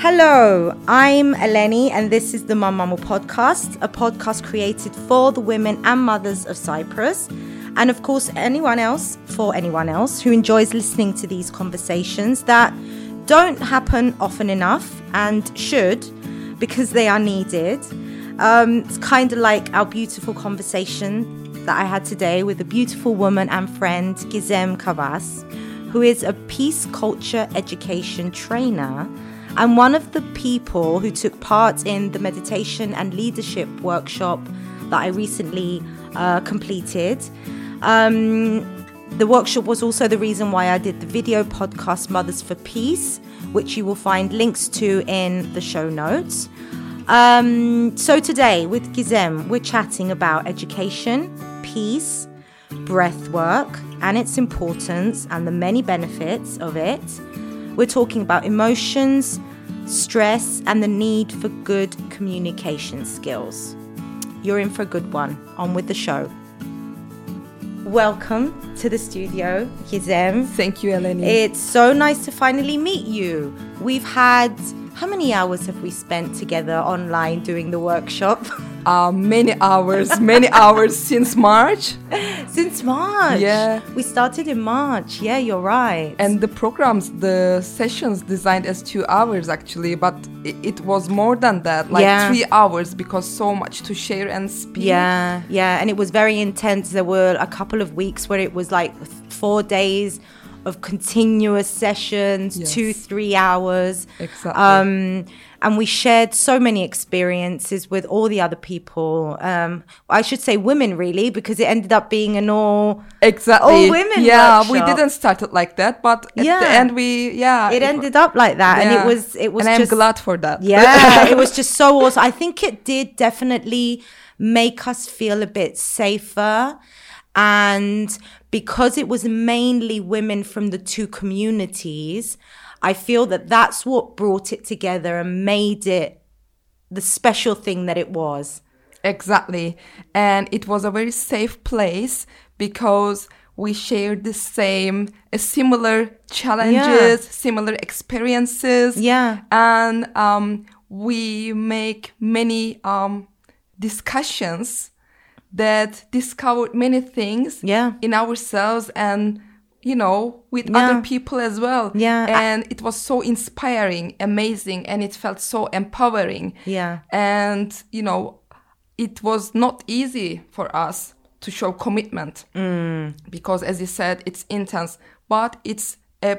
Hello, I'm Eleni, and this is the Mum Mumble podcast, a podcast created for the women and mothers of Cyprus, and of course, anyone else, for anyone else who enjoys listening to these conversations that don't happen often enough and should because they are needed. Um, it's kind of like our beautiful conversation that I had today with a beautiful woman and friend, Gizem Kavas, who is a peace culture education trainer and one of the people who took part in the meditation and leadership workshop that I recently uh, completed. Um, the workshop was also the reason why I did the video podcast Mothers for Peace, which you will find links to in the show notes. Um, so today with Gizem, we're chatting about education, peace, breath work, and its importance and the many benefits of it. We're talking about emotions, stress, and the need for good communication skills. You're in for a good one. On with the show. Welcome to the studio, Gizem. Thank you, Eleni. It's so nice to finally meet you. We've had how many hours have we spent together online doing the workshop? Uh, many hours, many hours since March. Since March. Yeah. We started in March. Yeah, you're right. And the programs, the sessions designed as two hours actually, but it, it was more than that, like Yeah. three hours because so much to share and speak. Yeah, yeah, and it was very intense. There were a couple of weeks where it was like four days of continuous sessions, Yes. two, three hours. Exactly. Um, and we shared so many experiences with all the other people. Um, I should say women, really, because it ended up being an all. Exactly. All women Yeah, we didn't start it like that, but at Yeah. the end we yeah. It ended up like that, and it was it was and I'm just glad for that. Yeah, it was just so awesome. I think it did definitely make us feel a bit safer. And because it was mainly women from the two communities, I feel that that's what brought it together and made it the special thing that it was. Exactly. And it was a very safe place because we shared the same, uh, similar challenges, similar experiences. Yeah. And um, we make many um, discussions that discovered many things Yeah. in ourselves and you know with Yeah. other people as well Yeah. and it was so inspiring amazing and it felt so empowering Yeah. and you know it was not easy for us to show commitment Mm. because as you said it's intense but it's a,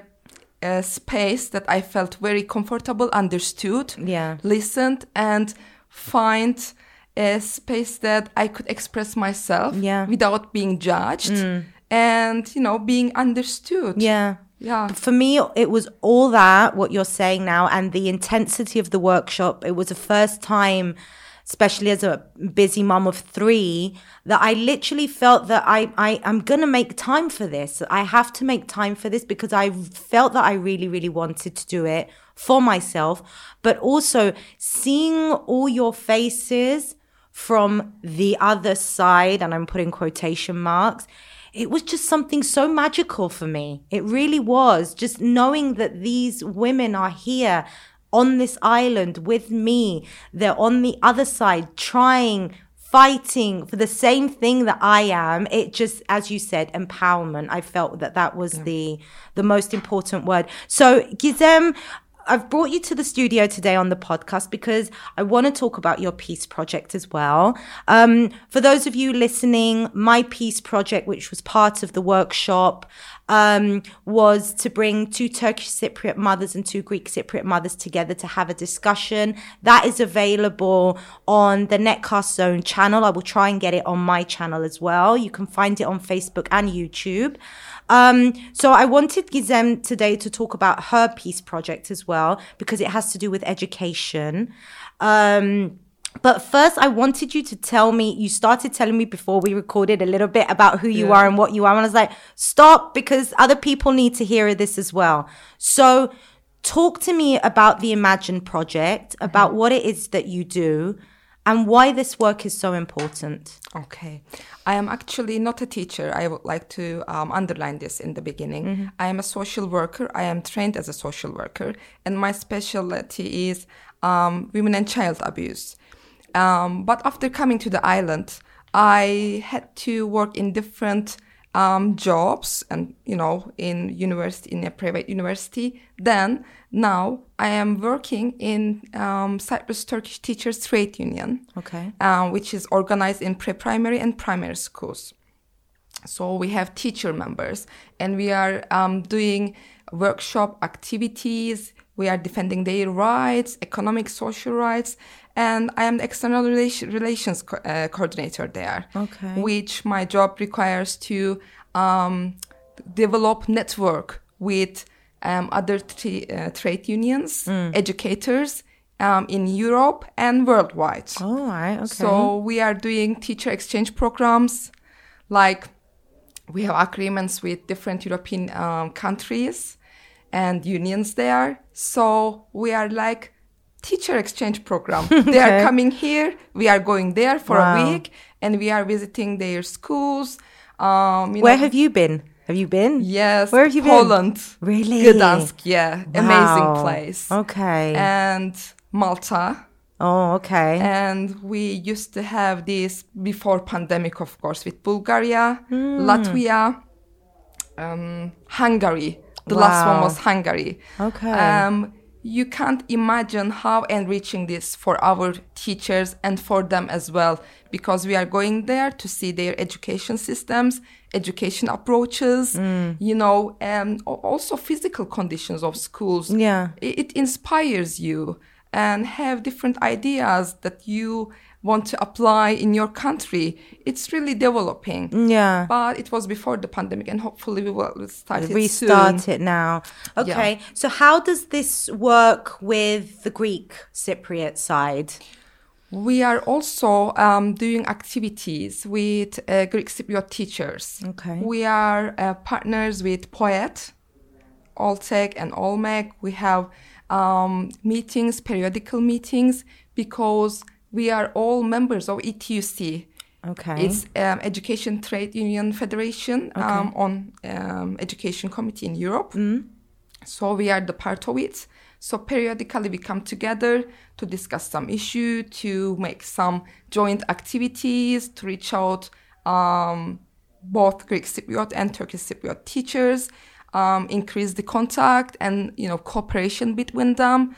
a space that i felt very comfortable understood Yeah. listened and find a space that i could express myself Yeah. Mm. without being judged and you know being understood Yeah. yeah For me, it was all that, what you're saying now, and the intensity of the workshop. It was the first time, especially as a busy mom of three, that I literally felt that I, I, I'm going to make time for this. I have to make time for this because I felt that I really, really wanted to do it for myself, but also seeing all your faces from the other side, and I'm putting quotation marks, it was just something so magical for me. It really was. Just knowing that these women are here on this island with me, they're on the other side trying. Fighting for the same thing that I am, it just, as you said, empowerment. I felt that that was the the most important word. So, Gizem, I've brought you to the studio today on the podcast because I want to talk about your peace project as well. Um, for those of you listening, my peace project, which was part of the workshop, um, was to bring two Turkish Cypriot mothers and two Greek Cypriot mothers together to have a discussion. That is available on the Netcast Zone channel. I will try and get it on my channel as well. You can find it on Facebook and YouTube. Um, so I wanted Gizem today to talk about her peace project as well because it has to do with education. Um, but first, I wanted you to tell me. You started telling me before we recorded a little bit about who you Yeah. are and what you are, and I was like, "Stop!" Because other people need to hear this as well. So, talk to me about the Imagine project, about what it is that you do, and why this work is so important. Okay. I am actually not a teacher. I would like to um, underline this in the beginning. Mm-hmm. I am a social worker. I am trained as a social worker, and my specialty is um, women and child abuse. Um, but after coming to the island, I had to work in different um, jobs and you know in university in a private university. Then now i am working in um, cyprus turkish teachers trade union Okay. um, which is organized in pre-primary and primary schools. So we have teacher members and we are um, doing workshop activities. We are defending their rights economic social rights and i am the external relation, relations co- uh, coordinator there Okay. which my job requires to um, develop network with um, other tra- uh, trade unions educators um, in europe and worldwide All right. Okay. so we are doing teacher exchange programs, like we have agreements with different European um, countries and unions there. So we are like teacher exchange program. They are coming here, we are going there for Wow. a week, and we are visiting their schools. Um, Where know, have you been? Have you been? Yes, Where have you been? Poland, Really? Gdansk, yeah, amazing place. Okay. And Malta, oh, okay. and we used to have this before pandemic of course with bulgaria Hmm. latvia um, hungary the last one was hungary Okay. um, you can't imagine how enriching this for our teachers and for them as well because we are going there to see their education systems education approaches Hmm. you know and also physical conditions of schools Yeah. it, it inspires you and have different ideas that you want to apply in your country. It's really developing. Yeah. But it was before the pandemic, and hopefully we will start it Restart soon. it now. Okay. So how does this work with the Greek Cypriot side? We are also um, doing activities with uh, Greek Cypriot teachers. Okay. We are uh, partners with POED, OLTEK, and OELMEK. We have um, meetings, periodical meetings, because we are all members of ETUC. Okay. It's um, Education Trade Union Federation um, on um, Education Committee in Europe. So we are the part of it. So periodically we come together to discuss some issue, to make some joint activities, to reach out um, both Greek Cypriot and Turkish Cypriot teachers, um, increase the contact and you know cooperation between them.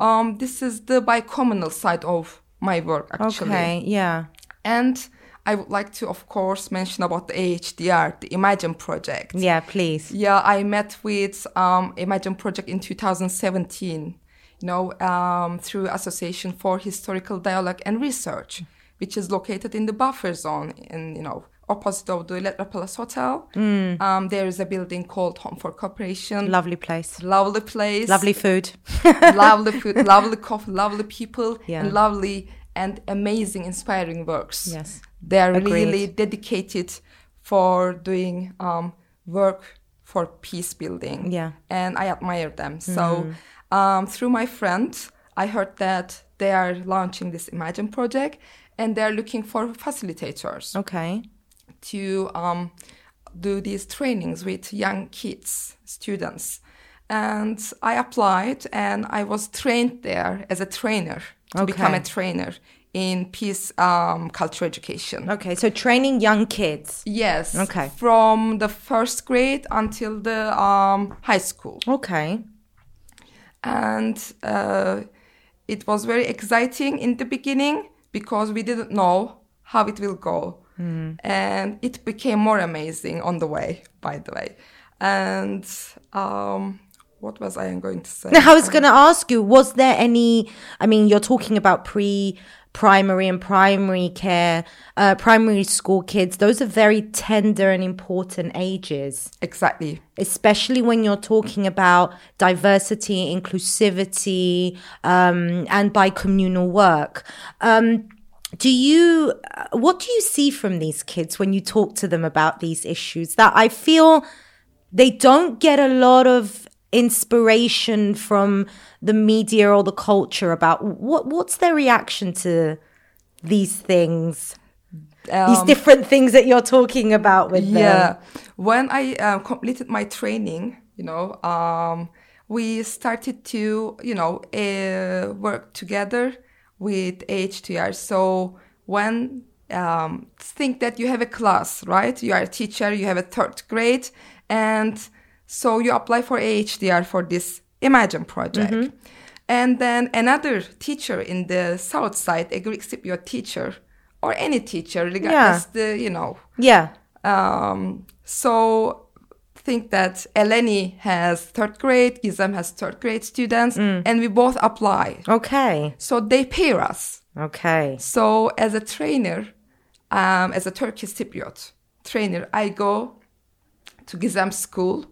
Um, this is the bicommunal side of my work actually. okay. Yeah. And I would like to, of course, mention about the AHDR, the Imagine project. Yeah. Please. Yeah, I met with um, Imagine project in 2017. You know, um, through Association for Historical Dialogue and Research, which is located in the buffer zone, in you know opposite of the Ledra Palace Hotel. Um, there is a building called Home for Cooperation. Lovely place. Lovely place. Lovely food. lovely food, lovely coffee, lovely people, Yeah. and lovely and amazing, inspiring works. Yes. They are Agreed. really dedicated for doing um, work for peace building. Yeah. And I admire them. So um, through my friend, I heard that they are launching this Imagine project and they're looking for facilitators Okay. To um, do these trainings with young kids, students. And I applied and I was trained there as a trainer to become a trainer in peace um, culture education. Okay. So training young kids. Yes. Okay. From the first grade until the um, high school. Okay. And uh, it was very exciting in the beginning because we didn't know how it will go. And it became more amazing on the way, by the way. And um, what was I going to say? Now, I was going to ask you, was there any? I mean, you're talking about pre primary and primary care, uh, primary school kids. Those are very tender and important ages, Exactly. especially when you're talking about diversity, inclusivity, um, and bicommunal work. Um, do you, uh, what do you see from these kids when you talk to them about these issues? That I feel they don't get a lot of inspiration from the media or the culture about what what's their reaction to these things? these different things that you're talking about with them. Yeah. When I uh, completed my training, you know, um, we started to, you know, uh, work together with AHDR. So when um, think that you have a class, right? You are a teacher, you have a third grade, and so you apply for AHDR for this Imagine project. Mm-hmm. And then another teacher in the south side, a Greek Cypriot teacher, or any teacher, regardless yeah. the, you know. Yeah. Um, so think that Eleni has third grade, Gizem has third grade students, mm. and we both apply. Okay. So they pair us. Okay. So as a trainer, um, as a Turkish Cypriot trainer, I go to Gizem school,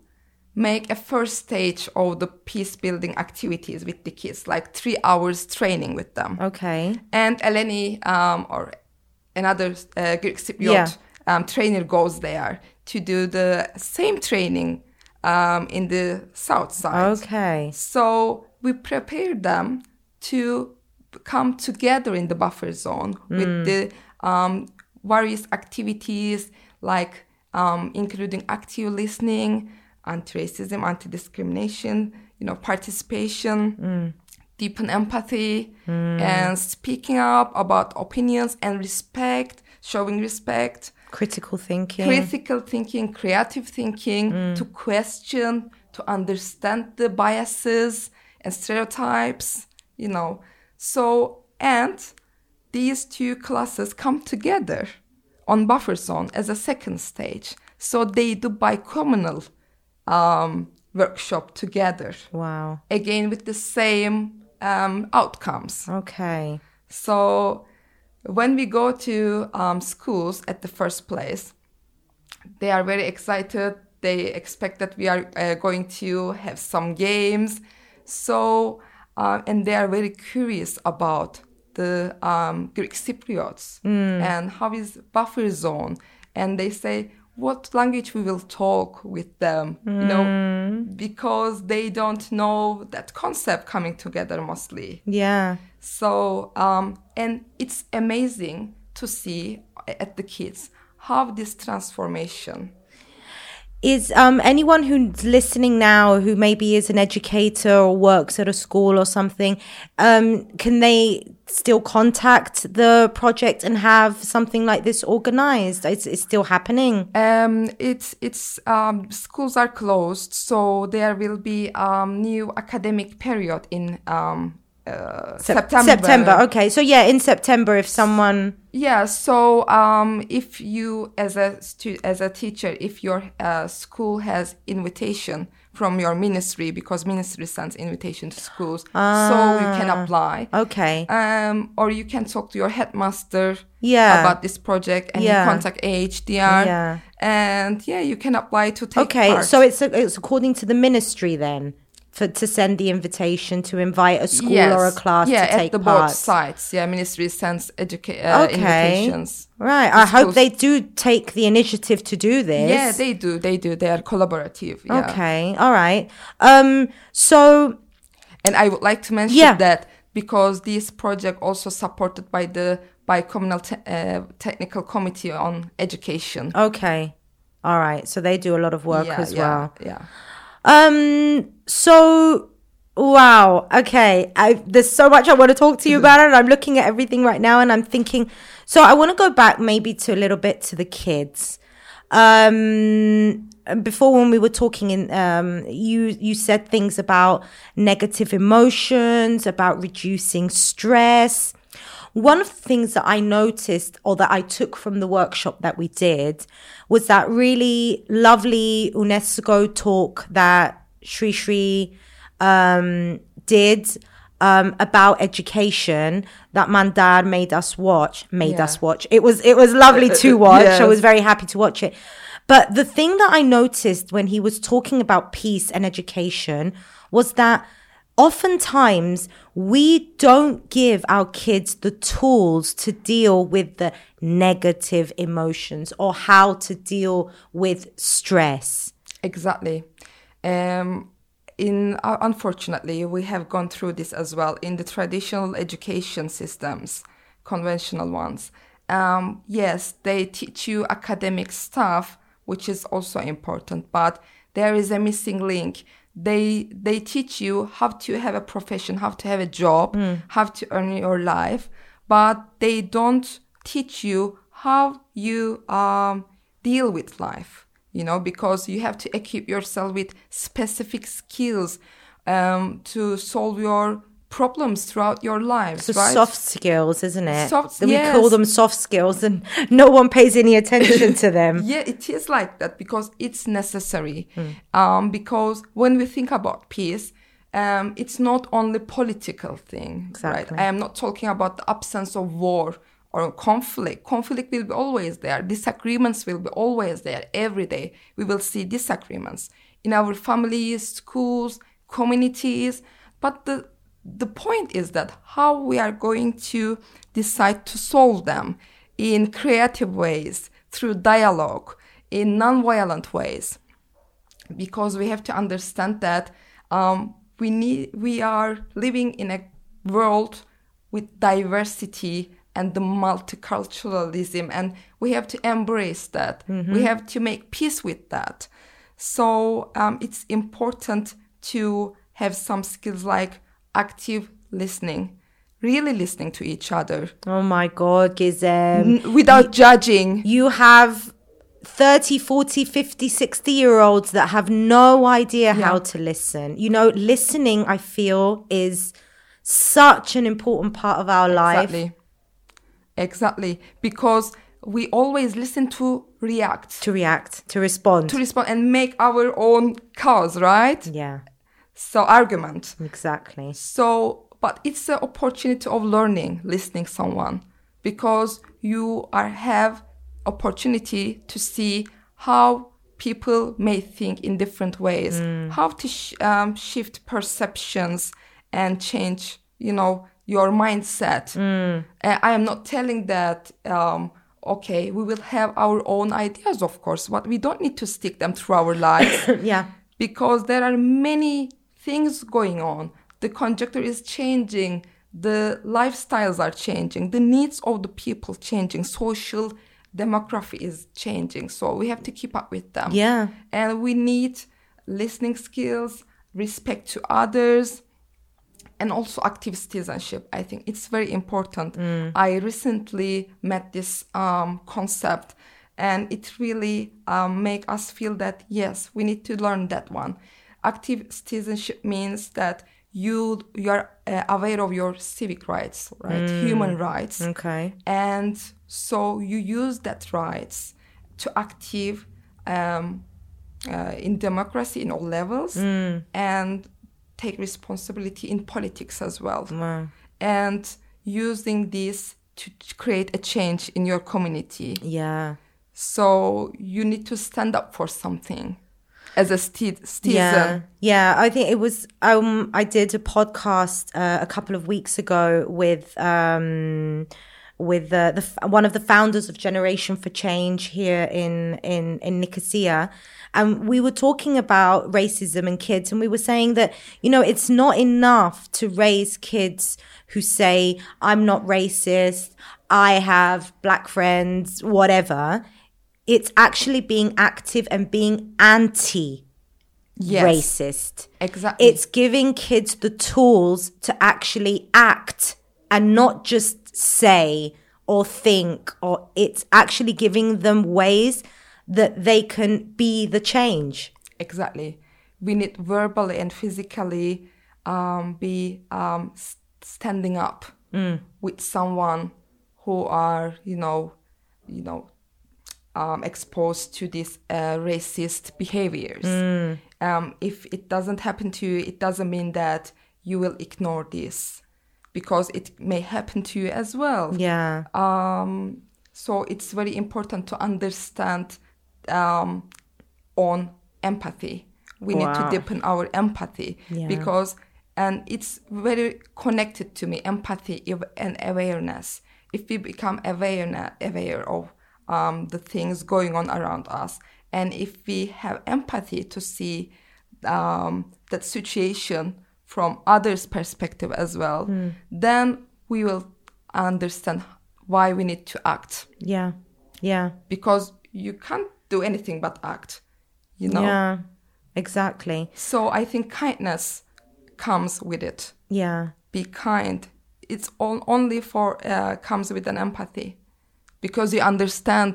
make a first stage of the peace building activities with the kids, like three hours training with them. Okay. And Eleni um, or another uh, Greek Cypriot yeah. um, trainer goes there to do the same training um, in the south side. Okay. So we prepared them to come together in the buffer zone mm. with the um, various activities like um, including active listening, anti-racism, anti-discrimination, you know, participation, mm. deepen empathy, mm. and speaking up about opinions and respect, showing respect critical thinking. Critical thinking creative thinking mm. to question to understand the biases and stereotypes you know. So and these two classes come together on buffer zone as a second stage. So they do bicommunal um, workshop together. Wow. Again with the same um, outcomes. Okay. So when we go to um, schools at the first place, they are very excited. They expect that we are uh, going to have some games. So, uh, and they are very curious about the um, Greek Cypriots mm. and how is buffer zone. And they say, what language we will talk with them, mm. you know, mm. because they don't know that concept coming together mostly. Yeah. So, um, and it's amazing to see at the kids how this transformation is um, anyone who's listening now who maybe is an educator or works at a school or something um, can they still contact the project and have something like this organized? It's, it's still happening? Um, it's it's um, schools are closed so there will be um, new academic period in um, uh, September. September. Okay, so yeah, in September, if someone. Yeah, so um, if you as a stu- as a teacher, if your uh, school has invitation from your ministry, because ministry sends invitation to schools, ah, so you can ah, apply. Okay. Um, or you can talk to your headmaster. Yeah. About this project, and yeah. you contact AHDR. Yeah. And yeah, you can apply to take okay, part. so it's it's according to the ministry then for to send the invitation to invite a school yes. or a class yeah, to take at the part. both sites. Yeah, ministry sends educa- uh, okay. invitations. Right. I hope they do take the initiative to do this. Yeah, they do. They do. They are collaborative. Yeah. Okay. All right. Um. So. And I would like to mention yeah. that because this project also supported by the bicommunal te- uh, technical committee on education. Okay. All right. So they do a lot of work yeah, as yeah, well. Yeah. Um, so wow, okay. I, there's so much I want to talk to you about and I'm looking at everything right now and I'm thinking, so I want to go back maybe to a little bit to the kids. Um, before when we were talking in um you you said things about negative emotions about reducing stress one of the things that I noticed or that I took from the workshop that we did was that really lovely UNESCO talk that Sri Sri um, did um, about education that Mandar made us watch. Made yeah. us watch. It was it was lovely to watch. yes. I was very happy to watch it. But the thing that I noticed when he was talking about peace and education was that oftentimes we don't give our kids the tools to deal with the negative emotions or how to deal with stress. Exactly. Um, in uh, unfortunately, we have gone through this as well in the traditional education systems conventional ones. Um, yes, they teach you academic stuff, which is also important, but there is a missing link. They they teach you how to have a profession, how to have a job, how to earn your life, but they don't teach you how you um, deal with life. You know, because you have to equip yourself with specific skills um, to solve your problems throughout your lives. The right? soft skills, isn't it? Soft- we call them soft skills, and no one pays any attention to them. Yeah, it is like that because it's necessary. Hmm. Um, because when we think about peace, um, it's not only political thing, Exactly. right? I am not talking about the absence of war or conflict. Conflict will be always there. Disagreements will be always there. Every day we will see disagreements in our families, schools, communities. But the the point is that how we are going to decide to solve them in creative ways through dialogue in non-violent ways. Because we have to understand that um, we need we are living in a world with diversity and the multiculturalism and we have to embrace that. We have to make peace with that. So um, it's important to have some skills like active listening really listening to each other Oh my God, Gizem. n- without judging You have 30, 40, 50, 60 year olds that have no idea how to listen. You know, listening, I feel, is such an important part of our life. Exactly. Exactly. Because we always listen to react, To react, to respond. to respond and make our own cause, right? yeah, So argument. exactly. So but it's an opportunity of learning, listening someone because you are have opportunity to see how people may think in different ways, how to sh- um, shift perceptions and change, you know, your mindset. Uh, I am not telling that. Um, okay, we will have our own ideas, of course, but we don't need to stick them through our lives Yeah. because there are many things going on. The conjuncture is changing, the lifestyles are changing, the needs of the people changing, social demography is changing. So we have to keep up with them. Yeah. And we need listening skills, respect to others, and also active citizenship. I think it's very important. I recently met this um, concept, and it really um, make us feel that yes, we need to learn that one. Active citizenship means that you you are uh, aware of your civic rights, right? Human rights, Okay. and so you use that rights to active um, uh, in democracy in all levels and take responsibility in politics as well Wow. and using this to create a change in your community Yeah. so you need to stand up for something as a citizen Yeah, yeah. I think it was. Um, I did a podcast uh, a couple of weeks ago with um, with the, the one of the founders of Generation for Change here in in in Nicosia, and we were talking about racism and kids, and we were saying that you know it's not enough to raise kids who say I'm not racist, I have black friends, whatever. It's actually being active and being anti yes racist. exactly It's giving kids the tools to actually act and not just say or think, or it's actually giving them ways that they can be the change. Exactly. We need verbally and physically um, be um, standing up with someone who are, you know, you know, um, exposed to these uh, racist behaviors. Um, if it doesn't happen to you, it doesn't mean that you will ignore this, because it may happen to you as well. Yeah. Um, so it's very important to understand um, on empathy. We need to deepen our empathy Yeah. because, and it's very connected to me empathy and awareness. If we become aware aware of um, the things going on around us, and if we have empathy to see um, that situation from others' perspective as well, then we will understand why we need to act Yeah. Yeah. because you can't do anything but act you know Yeah. Exactly. so i think kindness comes with it Yeah. be kind it's all, only for uh, comes with an empathy because you understand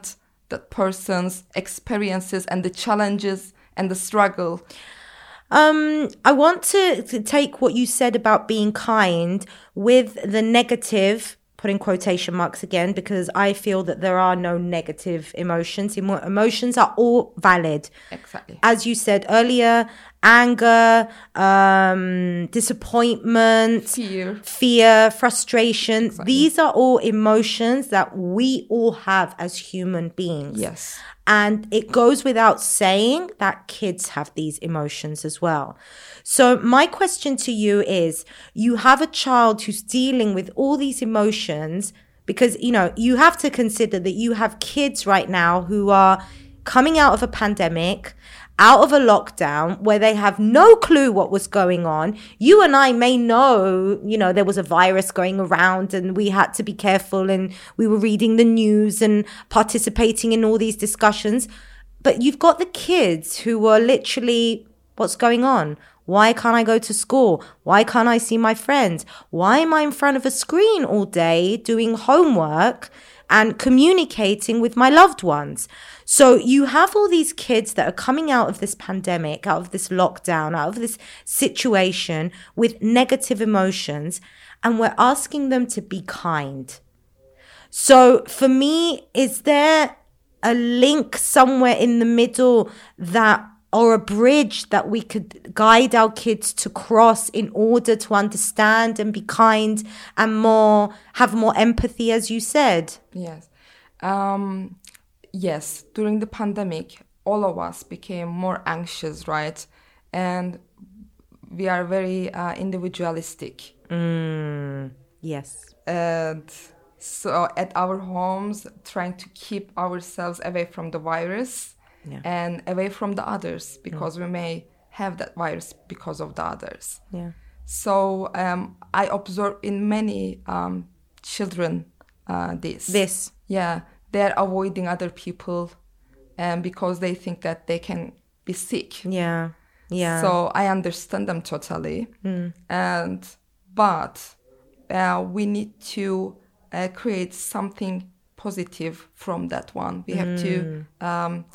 that person's experiences and the challenges and the struggle Um, I want to, to take what you said about being kind with the negative, put in quotation marks again, because I feel that there are no negative emotions. Emo- emotions are all valid. exactly As you said earlier, anger, um, disappointment, fear fear, frustration. These are all emotions that we all have as human beings. yes And it goes without saying that kids have these emotions as well. So, my question to you is you have a child who's dealing with all these emotions because, you know, you have to consider that you have kids right now who are coming out of a pandemic, out of a lockdown where they have no clue what was going on. You and I may know, you know, there was a virus going around and we had to be careful and we were reading the news and participating in all these discussions. But you've got the kids who were literally, what's going on? Why can't I go to school? Why can't I see my friends? Why am I in front of a screen all day doing homework and communicating with my loved ones? So you have all these kids that are coming out of this pandemic, out of this lockdown, out of this situation with negative emotions, and we're asking them to be kind. So for me, is there a link somewhere in the middle that or a bridge that we could guide our kids to cross in order to understand and be kind and more have more empathy as you said Yes. Um, yes, during the pandemic, all of us became more anxious, right? And we are very uh, individualistic. yes And so at our homes, trying to keep ourselves away from the virus Yeah. and away from the others because we may have that virus because of the others. yeah So um, I observe in many um, children uh, this. this Yeah, they're avoiding other people, um, because they think that they can be sick. yeah yeah So I understand them totally, and but uh, we need to uh, create something positive from that one. We have to um,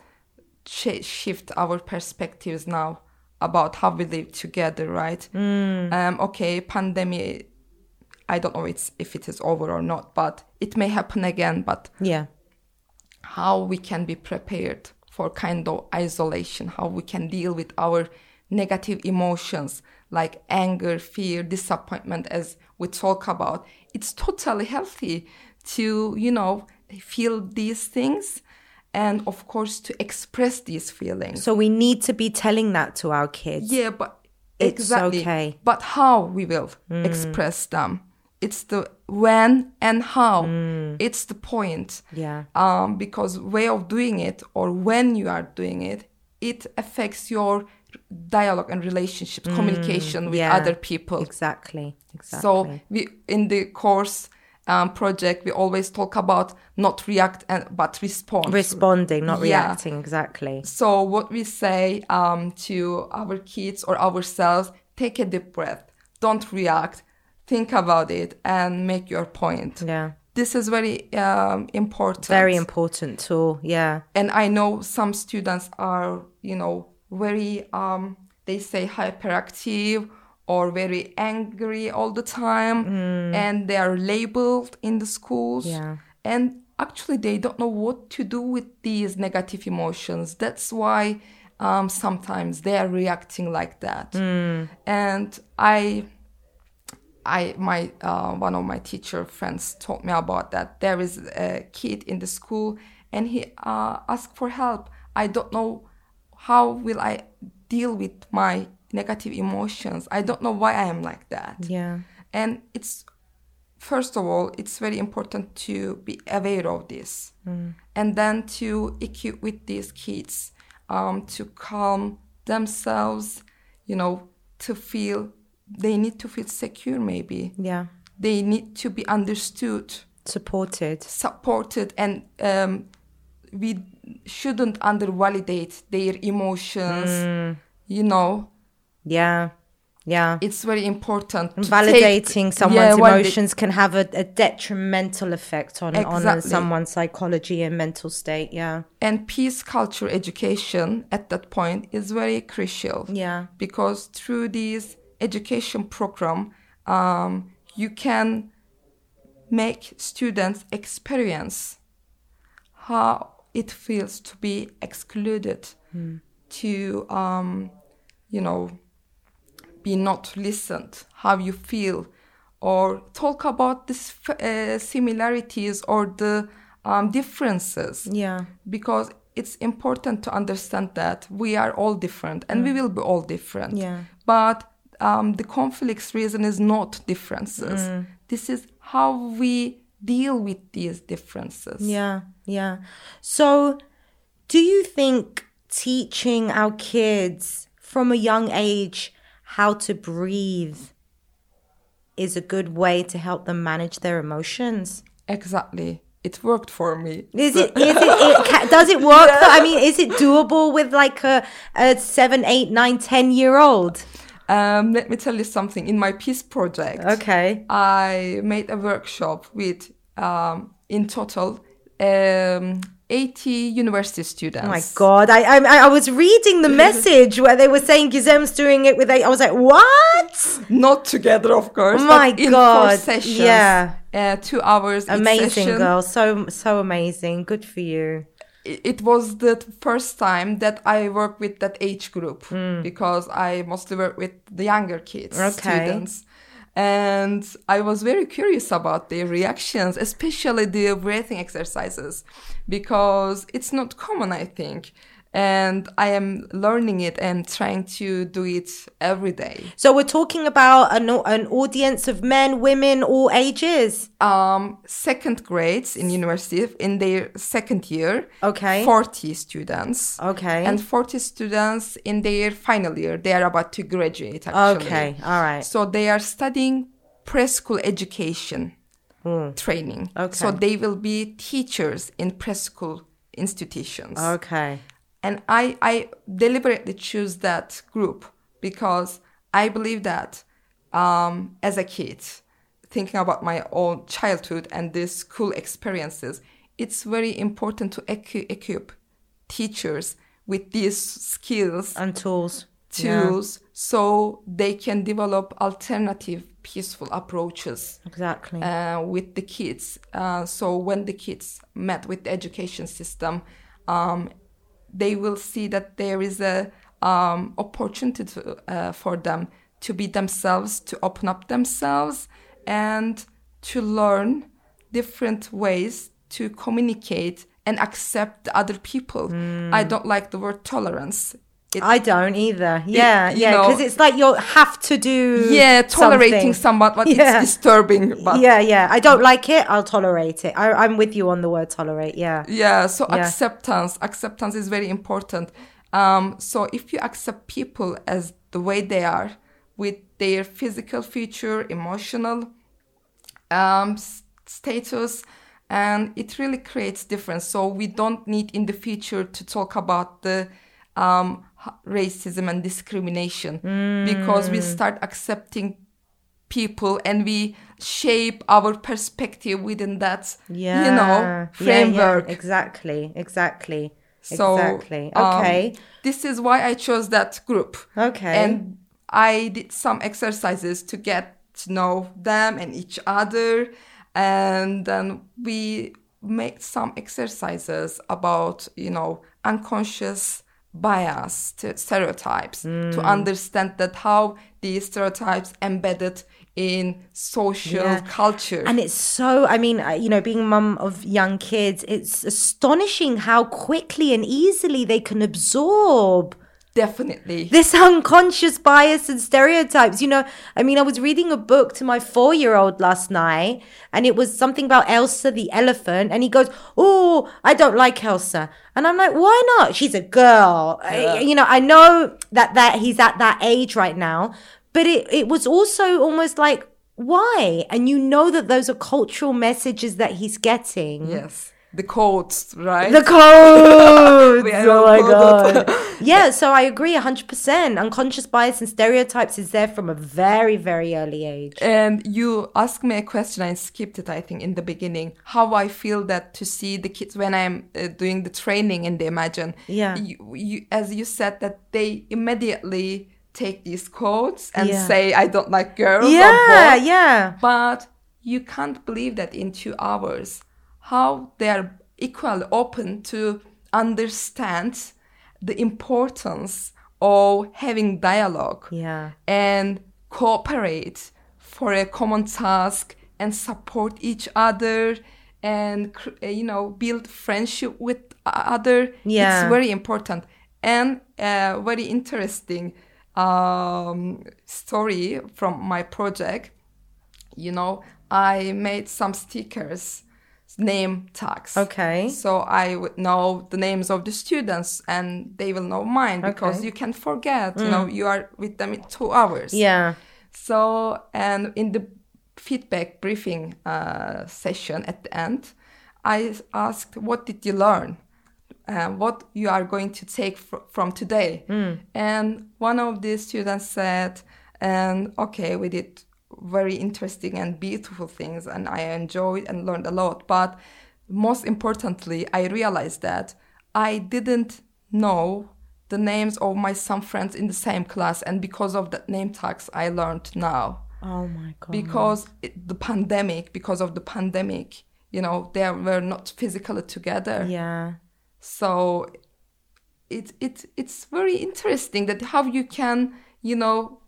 sh- shift our perspectives now about how we live together, right? Um, okay, pandemic. I don't know it's, if it is over or not, but it may happen again. But yeah how we can be prepared for kind of isolation, how we can deal with our negative emotions like anger, fear, disappointment, as we talk about. It's totally healthy to, you know, feel these things and, of course, to express these feelings. so we need to be telling that to our kids Yeah, but It's exactly. okay. But how we will mm. express them. It's the when and how. Mm. It's the point. Yeah. Um, because way of doing it or when you are doing it, it affects your dialogue and relationships, mm. communication with yeah. other people. exactly exactly So we in the course um, project we always talk about not react and but respond. responding not Yeah. reacting exactly So what we say um, to our kids or ourselves, take a deep breath. Don't react. Think about it and make your point. yeah This is very um, important. very important tool yeah And I know some students are, you know, very, um, they say hyperactive or very angry all the time and they are labeled in the schools. Yeah. And actually, they don't know what to do with these negative emotions. That's why um, sometimes they are reacting like that. And I, I my uh, one of my teacher friends told me about that. There is a kid in the school, and he uh, asked for help. I don't know how will I deal with my negative emotions. I don't know why I am like that. yeah And it's first of all, it's very important to be aware of this, and then to equip with these kids um, to calm themselves. You know, to feel they need to feel secure. Maybe yeah they need to be understood. supported supported and um, we shouldn't undervalidate their emotions Mm. you know yeah. Yeah. It's very important to validating take- someone's Yeah, emotions can have a, a detrimental effect on, on someone's psychology and mental state yeah. And peace culture education at that point is very crucial. Yeah. Because through this education program um, you can make students experience how it feels to be excluded to um, you know be not listened how you feel or talk about the uh, similarities or the um, differences yeah because it's important to understand that we are all different and we will be all different. Mm. Yeah. But um, the conflict's reason is not differences. Mm. This is how we deal with these differences. Yeah, yeah. So, do you think teaching our kids from a young age how to breathe is a good way to help them manage their emotions? Exactly. It worked for me. Is it? Is it? it ca- does it work? Though? I mean, is it doable with like a, a seven, eight, nine, ten year old? Um, let me tell you something. In my peace project, Okay. I made a workshop with, um, in total, um, 80 university students. Oh my god! I, I I was reading the message where they were saying Gizem's doing it with. eight. I was like, what? Not together, of course. Oh my but in God, sessions, yeah. Uh, two hours. Amazing girl, so so amazing. Good for you. It it was the first time that I worked with that age group because I mostly work with the younger kids, Okay. students. And I was very curious about their reactions, especially the breathing exercises, because it's not common, I think. And I am learning it and trying to do it every day. So we're talking about an an audience of men, women, all ages. um, second grades in university in their second year. Okay. 40 students. Okay. And 40 students in their final year. They are about to graduate, actually. Okay, all right. So they are studying preschool education training. Hmm. Okay. So they will be teachers in preschool institutions. Okay. And I, I deliberately choose that group because I believe that um, as a kid, thinking about my own childhood and these school experiences, it's very important to equi- equip teachers with these skills, And tools. Yeah, tools, so they can develop alternative, peaceful approaches exactly. uh, with the kids. Uh, so when the kids met with the education system, um, they will see that there is a um, opportunity to, uh, for them to be themselves, to open up themselves, and to learn different ways to communicate and accept the other people. I don't like the word tolerance. It, I don't either. Yeah, you yeah, because it's like you have to do. yeah, tolerating something. someone, but Yeah. it's disturbing. But Yeah, yeah. I don't like it. I'll tolerate it. I, I'm with you on the word tolerate. Yeah. yeah so Yeah. acceptance acceptance is very important um, so if you accept people as the way they are with their physical feature emotional um, status and it really creates difference so we don't need in the future to talk about the um, racism and discrimination because we start accepting people and we shape our perspective within that Yeah. you know Yeah, yeah. framework Exactly. Exactly. so exactly. um, Okay. this is why i chose that group okay. and i did some exercises to get to know them and each other and then we made some exercises about you know unconscious bias to stereotypes to Hmm. understand that how these stereotypes embedded in social Yeah. culture And it's so, I mean, uh, you know, being mum of young kids, it's astonishing how quickly and easily they can absorb definitely this unconscious bias and stereotypes. You know, I mean, I was reading a book to my four year old last night, and it was something about Elsa the elephant, and he goes, Oh, I don't like Elsa. And I'm like, Why not? She's a girl. I- you know, I know that, that he's at that age right now, but it, it was also almost like, why? And you know that those are cultural messages that he's getting. Yes. The codes, right? The codes. Oh my god. yeah, so I agree 100%. Unconscious bias and stereotypes is there from a very very early age. And you asked me a question, I skipped it, I think, in the beginning. How I feel that to see the kids when I'm uh, doing the training in the Imagine. Yeah. You, you, as you said, that they immediately take these codes and Yeah. say, I don't like girls Yeah, yeah. But you can't believe that in two hours, how they are equally open to understand the importance of having dialogue Yeah. and cooperate for a common task and support each other and uh, you know build friendship with other Yeah. it's very important and a very interesting um, story from my project you know i made some stickers name tags Okay. so i would know the names of the students and they will know mine because Okay. you can forget you know you are with them in two hours Yeah. so and in the feedback briefing uh, session at the end i asked what did you learn uh, what you are going to take fr- from today and one of the students said and okay we did very interesting and beautiful things and i enjoyed and learned a lot but most importantly i realized that i didn't know the names of my some friends in the same class and because of that name tags i learned now Oh my god. because it, the pandemic because of the pandemic you know they were not physically together yeah. so it, it it's very interesting that how you can you know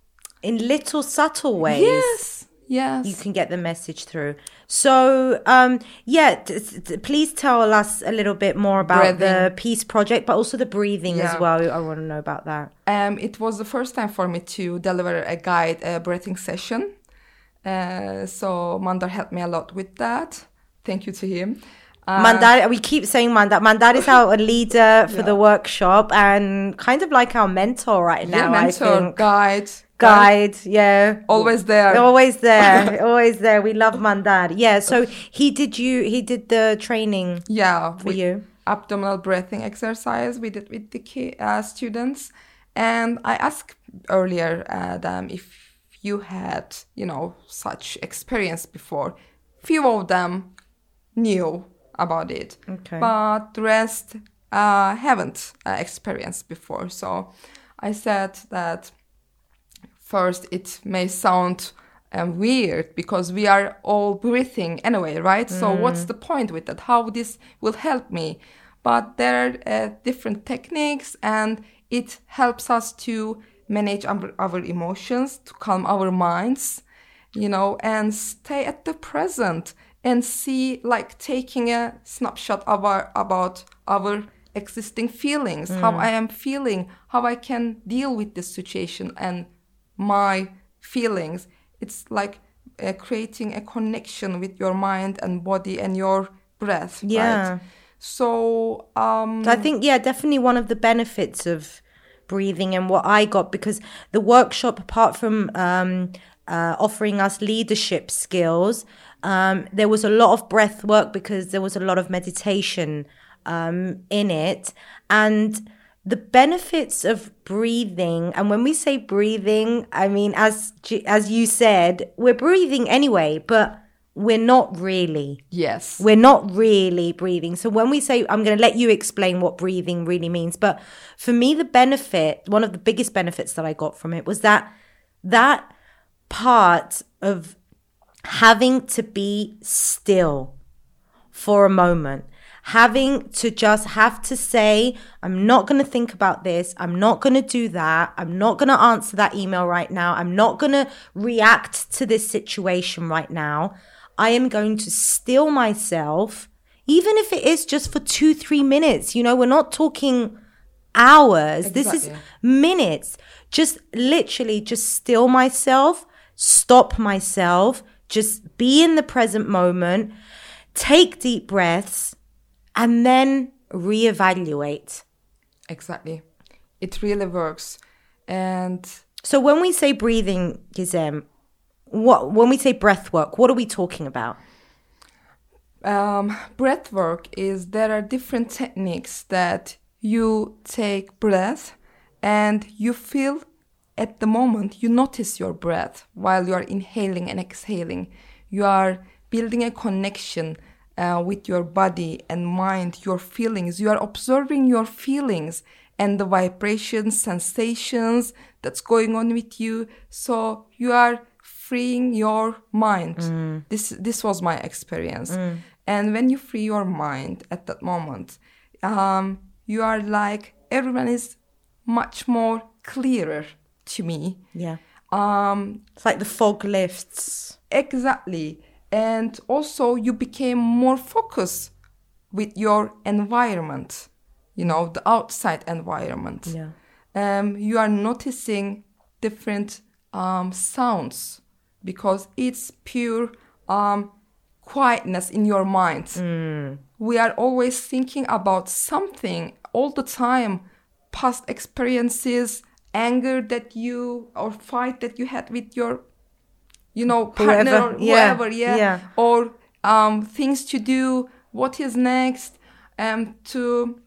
In little subtle ways. yes yes you can get the message through. So, um, yeah, t- t- please tell us a little bit more about the peace project, but also the breathing as well. I want to know about that. Um, it was the first time for me to deliver a guide a breathing session. Uh, so Mandar helped me a lot with that. Thank you to him. Uh, Mandar, we keep saying Mandar. Mandar is our leader for the workshop and kind of like our mentor right now. yeah, mentor, I think guide, guide, yeah, always there. always there, always there. We love Mandar. Yeah, so he did you. He did the training Yeah, for you. abdominal breathing exercise we did with the ki- uh, students, and I asked earlier uh, them if you had you know such experience before. Few of them knew about it, Okay. but the rest uh, haven't uh, experienced before. So I said that first it may sound um, weird because we are all breathing anyway, right? So what's the point with that? How this will help me? But there are uh, different techniques, and it helps us to manage our, our emotions, to calm our minds, you know, and stay at the present and see, like, taking a snapshot of our, about our existing feelings, how I am feeling, how I can deal with this situation and my feelings. It's like uh, creating a connection with your mind and body and your breath. Yeah. Right? So, um, So I think, yeah, definitely one of the benefits of breathing and what I got because the workshop, apart from um, uh, offering us leadership skills, um, there was a lot of breath work because there was a lot of meditation um, in it. And the benefits of breathing, and when we say breathing, I mean, as as you said, we're breathing anyway, but we're not really. yes. We're not really breathing. So when we say, I'm going to let you explain what breathing really means. But for me, the benefit, one of the biggest benefits that I got from it was that that part of having to be still for a moment, having to just have to say, I'm not going to think about this. I'm not going to do that. I'm not going to answer that email right now. I'm not going to react to this situation right now. I am going to still myself, even if it is just for two, three minutes. You know, we're not talking hours. This is minutes. Just literally just still myself, stop myself, just be in the present moment, take deep breaths, and then reevaluate. Exactly. It really works. And So when we say breathing, Gizem, what when we say breath work, what are we talking about? Um, breath work is there are different techniques that you take breath and you feel at the moment you notice your breath while you are inhaling and exhaling. You are building a connection uh, with your body and mind, your feelings. You are observing your feelings and the vibrations, sensations that's going on with you. So you are freeing your mind. Mm. This this was my experience. Mm. And when you free your mind at that moment, um, you are like everyone is much more clearer to me. Yeah. Um, it's like the fog lifts. Exactly. And also you became more focused with your environment you know the outside environment. Yeah. Um, you are noticing different um, sounds because it's pure um, quietness in your mind. Mm. we are always thinking about something all the time past experiences anger that you or fight that you had with your you know partner whoever. or whoever yeah, yeah. or um, things to do what is next um, to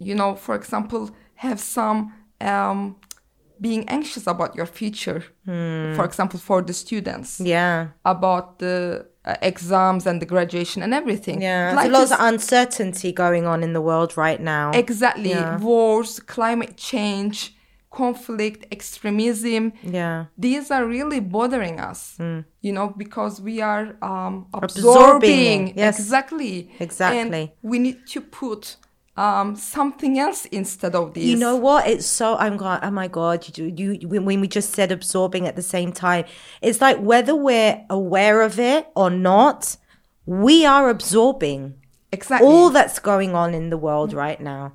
you know, for example, have some um, being anxious about your future. Hmm. For example, for the students. Yeah. About the uh, exams and the graduation and everything. Yeah. There's lots of uncertainty going on in the world right now. Exactly. Yeah. Wars, climate change, conflict, extremism. Yeah. These are really bothering us, mm. you know, because we are um, absorbing. absorbing. Yes. Exactly. Exactly. And we need to put um, something else instead of this. You know what? It's so I'm going. Oh my god! You, you when we just said absorbing at the same time, it's like whether we're aware of it or not, we are absorbing exactly all that's going on in the world right now,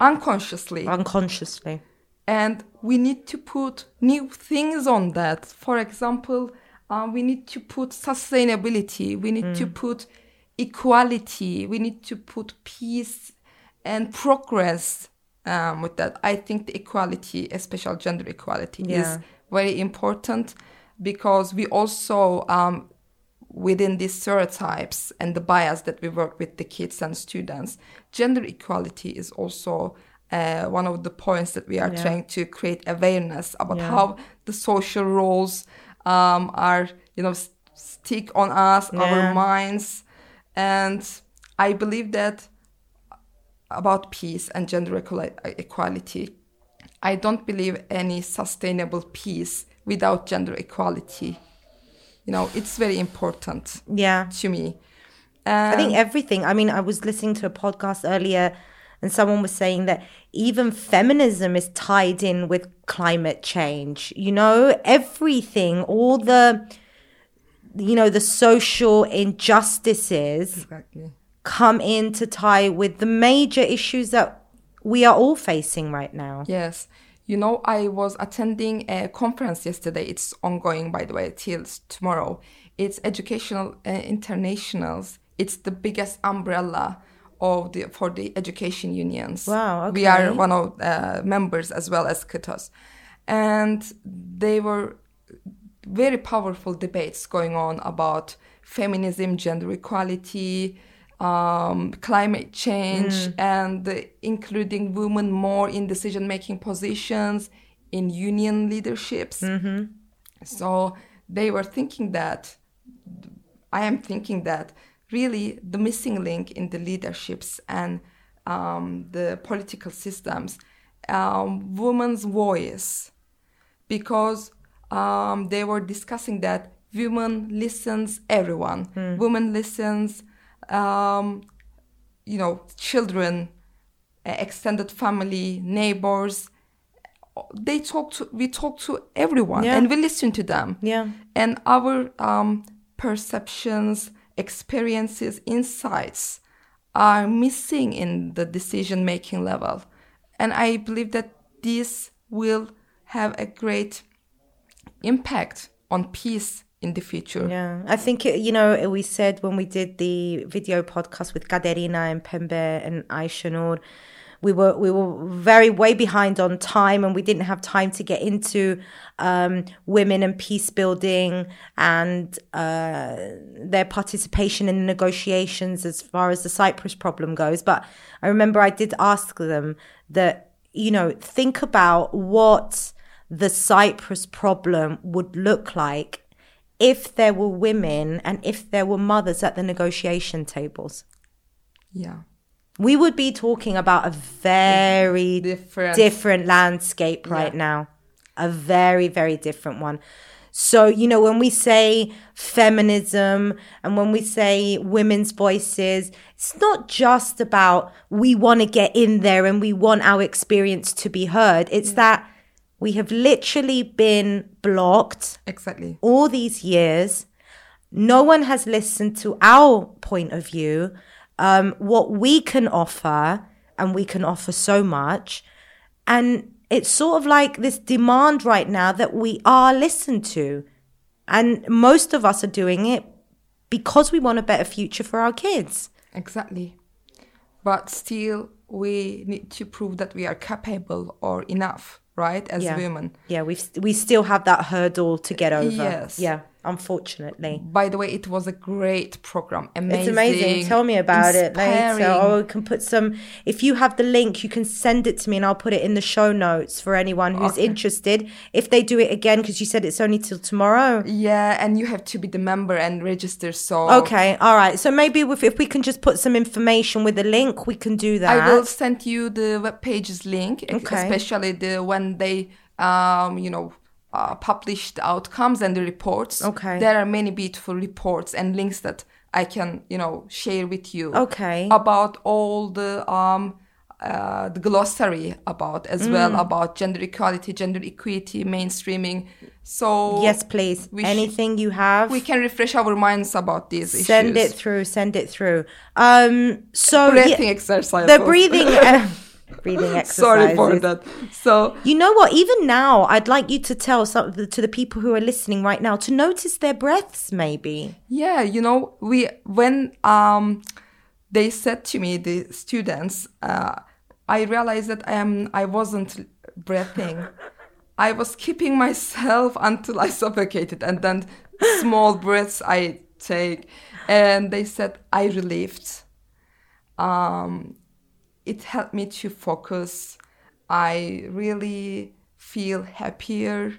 unconsciously. Unconsciously, and we need to put new things on that. For example, uh, we need to put sustainability. We need mm. to put equality. We need to put peace and progress um, with that. I think the equality, especially gender equality, yeah. is very important because we also um, within these stereotypes and the bias that we work with the kids and students, gender equality is also uh, one of the points that we are yeah. trying to create awareness about yeah. how the social roles um, are, you know, stick on us, yeah. our minds, and I believe that about peace and gender equality. I don't believe any sustainable peace without gender equality. You know, it's very important. Yeah. To me. Um, I think everything. I mean, I was listening to a podcast earlier and someone was saying that even feminism is tied in with climate change. You know, everything, all the you know, the social injustices exactly come into tie with the major issues that we are all facing right now. Yes. You know, I was attending a conference yesterday. It's ongoing, by the way, till tomorrow. It's Educational uh, Internationals. It's the biggest umbrella of the for the education unions. Wow, okay. We are one of uh, members as well as KTOS. And they were very powerful debates going on about feminism, gender equality, um, climate change mm. and including women more in decision making positions in union leaderships. Mm-hmm. So they were thinking that, I am thinking that really the missing link in the leaderships and um, the political systems, um, women's voice, because um, they were discussing that women listens everyone, mm. women listens um, you know, children, extended family, neighbors. They talk to, we talk to everyone yeah. and we listen to them. Yeah. And our um, perceptions, experiences, insights are missing in the decision making level. And I believe that this will have a great impact on peace in the future. Yeah, I think you know we said when we did the video podcast with Kaderina and Pembe and Aisha Noor, we were we were very way behind on time and we didn't have time to get into um, women and peace building and uh, their participation in the negotiations as far as the Cyprus problem goes. But I remember I did ask them that you know think about what the Cyprus problem would look like if there were women and if there were mothers at the negotiation tables. Yeah. We would be talking about a very Different. different landscape right Yeah. now. A very, very different one. So, you know, when we say feminism and when we say women's voices, it's not just about we want to get in there and we want our experience to be heard. It's mm. that we have literally been blocked Exactly. all these years. No one has listened to our point of view, um, what we can offer, and we can offer so much. And it's sort of like this demand right now that we are listened to. And most of us are doing it because we want a better future for our kids. Exactly. But still, we need to prove that we are capable or enough, right, as Yeah. women. Yeah, we we still have that hurdle to get over. Yes. Yeah, unfortunately. By the way, it was a great program. Amazing. It's amazing. Tell me about it later. inspiring. We can put some. If you have the link, you can send it to me, and I'll put it in the show notes for anyone who's Okay. interested. If they do it again, because you said it's only till tomorrow. Yeah, and you have to be the member and register. So Okay, all right. So maybe if, if we can just put some information with the link, we can do that. I will send you the web page's link, Okay. especially the when they, um, you know, uh, publish outcomes and the reports. Okay. There are many beautiful reports and links that I can, you know, share with you. Okay. About all the um, uh, the glossary about as Mm. well about gender equality, gender equity, mainstreaming. So yes, please. we sh- Anything you have, we can refresh our minds about these issues. send it through. Send it through. Um. So Breathing yeah, exercise. the breathing. Breathing exercises. Sorry for that. So You know what? Even now, I'd like you to tell some to the people who are listening right now to notice their breaths. Maybe. Yeah, you know, we when um they said to me the students, uh, I realized that I am I wasn't breathing. I was keeping myself until I suffocated, and then small breaths I take, and they said I relieved. Um, it helped me to focus. I really feel happier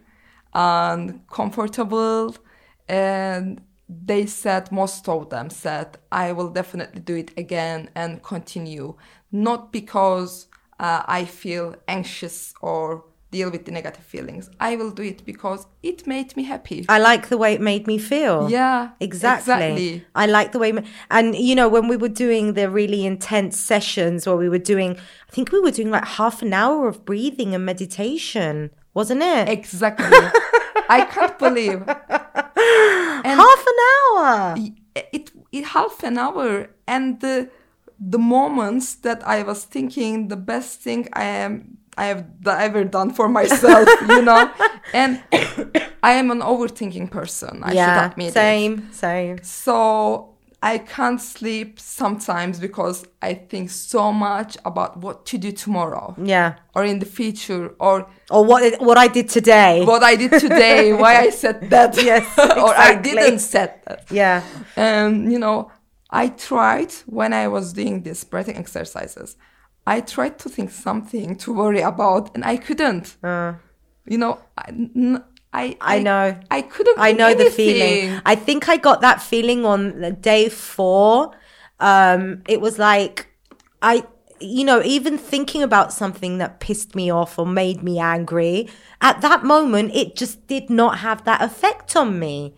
and comfortable. And they said, most of them said, I will definitely do it again and continue. Not because uh, I feel anxious or deal with the negative feelings. I will do it because it made me happy. I like the way it made me feel. yeah, Exactly. exactly. I like the way, and you know, when we were doing the really intense sessions where we were doing, I think we were doing like half an hour of breathing and meditation, wasn't it? Exactly. I can't believe. And half an hour. it, it half an hour and the the moments that I was thinking the best thing I am I have ever done for myself, you know, and I am an overthinking person. I should yeah, admit it. same, same. So I can't sleep sometimes because I think so much about what to do tomorrow Yeah, or in the future or or what it- what I did today. what I did today, why I said that, Yes, or I didn't said that. yeah, And you know, I tried when I was doing these breathing exercises. I tried to think something to worry about, and I couldn't. You know, I, n- I, I know. I couldn't. I know the feeling. I think I got that feeling on day four. Um, it was like I, you know, even thinking about something that pissed me off or made me angry at that moment, it just did not have that effect on me.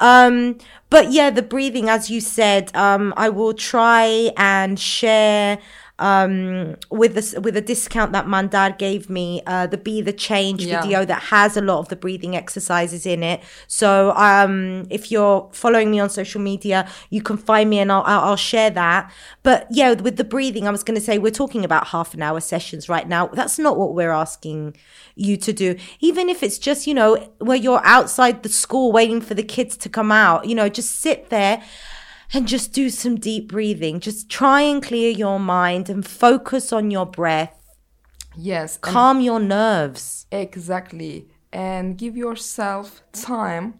Um, but yeah, the breathing, as you said, um, I will try and share um with this with a discount that Mandar gave me uh the be the change Yeah. video that has a lot of the breathing exercises in it. So um if you're following me on social media you can find me and I'll I'll, I'll share that. But yeah with the breathing I was going to say we're talking about half an hour sessions right now. That's not what we're asking you to do. Even if it's just you know where you're outside the school waiting for the kids to come out you know just sit there and just do some deep breathing. Just try and clear your mind and focus on your breath. Yes. Calm your nerves. Exactly. And give yourself time,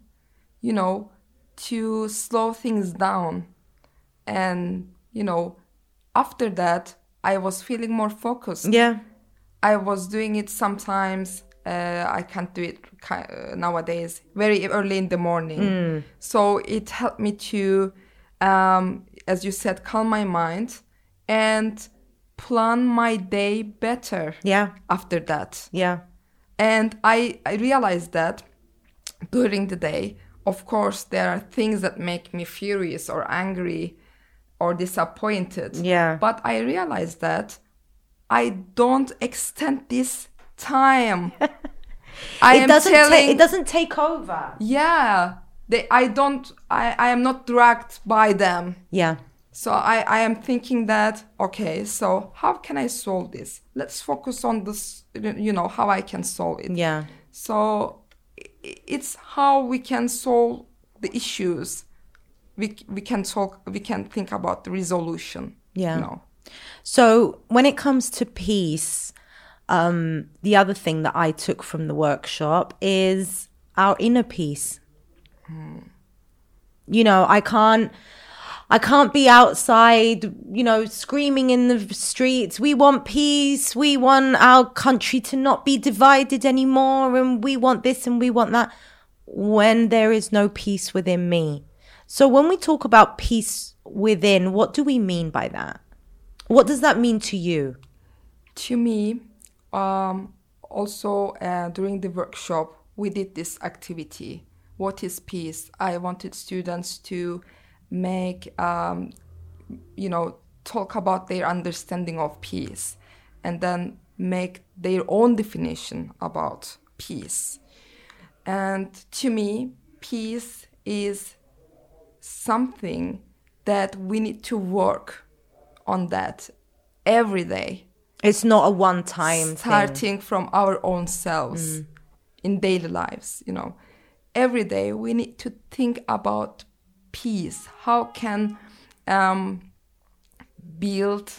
you know, to slow things down. And, you know, after that, I was feeling more focused. Yeah. I was doing it sometimes. Uh, I can't do it uh, nowadays, very early in the morning. So it helped me to, um, as you said, calm my mind and plan my day better Yeah. after that. Yeah. And I, I realized that during the day, of course, there are things that make me furious or angry or disappointed. Yeah. But I realized that I don't extend this time. I it am doesn't ta- it doesn't take over. yeah, they, I don't, I, I am not dragged by them. Yeah. So I, I am thinking that, okay, so how can I solve this? Let's focus on this, you know, how I can solve it. Yeah. So it's how we can solve the issues. We, we can talk, we can think about the resolution. Yeah. You know. So when it comes to peace, um, the other thing that I took from the workshop is our inner peace. You know, I can't I can't be outside, you know, screaming in the streets, we want peace, we want our country to not be divided anymore, and we want this and we want that, when there is no peace within me. So when we talk about peace within, what do we mean by that? What does that mean to you? To me, um, also uh, during the workshop, we did this activity. What is peace? I wanted students to make, um, you know, talk about their understanding of peace and then make their own definition about peace. And to me, peace is something that we need to work on that every day It's not a one time thing. starting from our own selves in daily lives you know every day we need to think about peace. How can um, build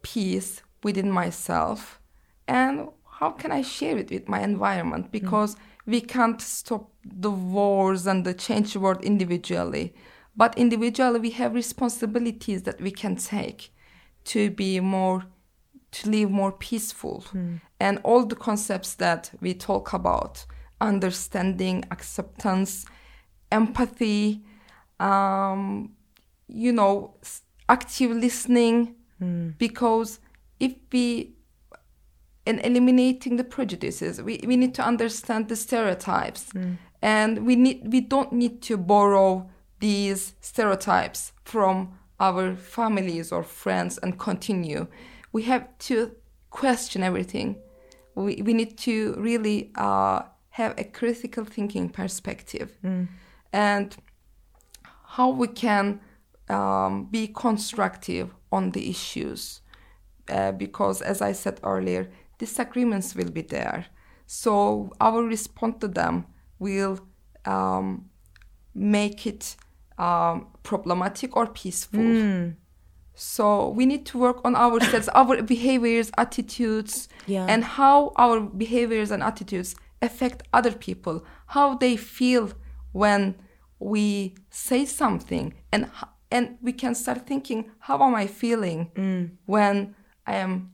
peace within myself? And how can i share it with my environment? Because we can't stop the wars and the change the world individually. But individually we have responsibilities that we can take to be more to live more peaceful. And all the concepts that we talk about understanding acceptance empathy um, you know active listening. Because if we in eliminating the prejudices we, we need to understand the stereotypes. And we need we don't need to borrow these stereotypes from our families or friends and continue. We have to question everything. We, we need to really uh, have a critical thinking perspective. And how we can um, be constructive on the issues uh, because as i said earlier disagreements will be there. So our response to them will um, make it um, problematic or peaceful. So we need to work on ourselves our behaviors attitudes Yeah. and how our behaviors and attitudes affect other people how they feel when we say something and and we can start thinking how am i feeling when i am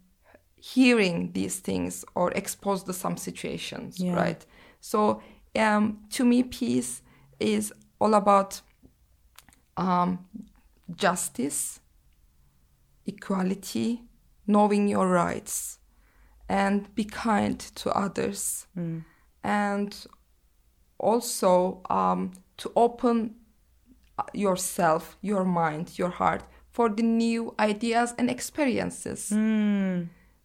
hearing these things or exposed to some situations Yeah. right so um, to me peace is all about um, justice equality, knowing your rights, and be kind to others. And also um, to open yourself, your mind, your heart for the new ideas and experiences.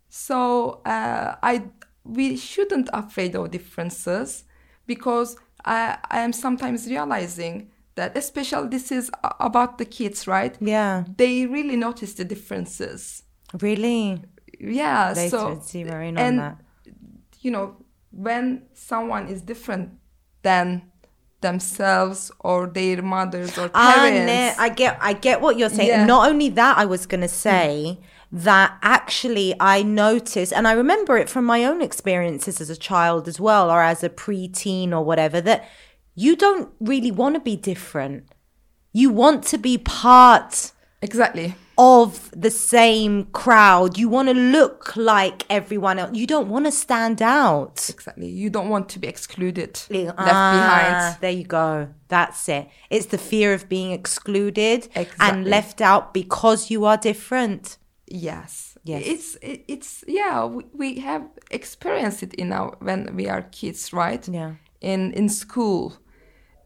So uh, I we shouldn't afraid of differences because I, I am sometimes realizing that especially this is about the kids, right? Yeah. They really notice the differences. Really? Yeah. They so should zeroing on and that. you know when someone is different than themselves or their mothers or Ah, parents. ne- I get I get what you're saying. Yeah. Not only that, I was gonna say that actually I noticed, and I remember it from my own experiences as a child as well, or as a preteen or whatever, that you don't really want to be different. You want to be part exactly. Of the same crowd. You want to look like everyone else. You don't want to stand out. Exactly. You don't want to be excluded, left Ah, behind. There you go. That's it. It's the fear of being excluded and left out because you are different. Yes. Yes. It's it's yeah. We, we have experienced it in our when we are kids, right? Yeah. In in school,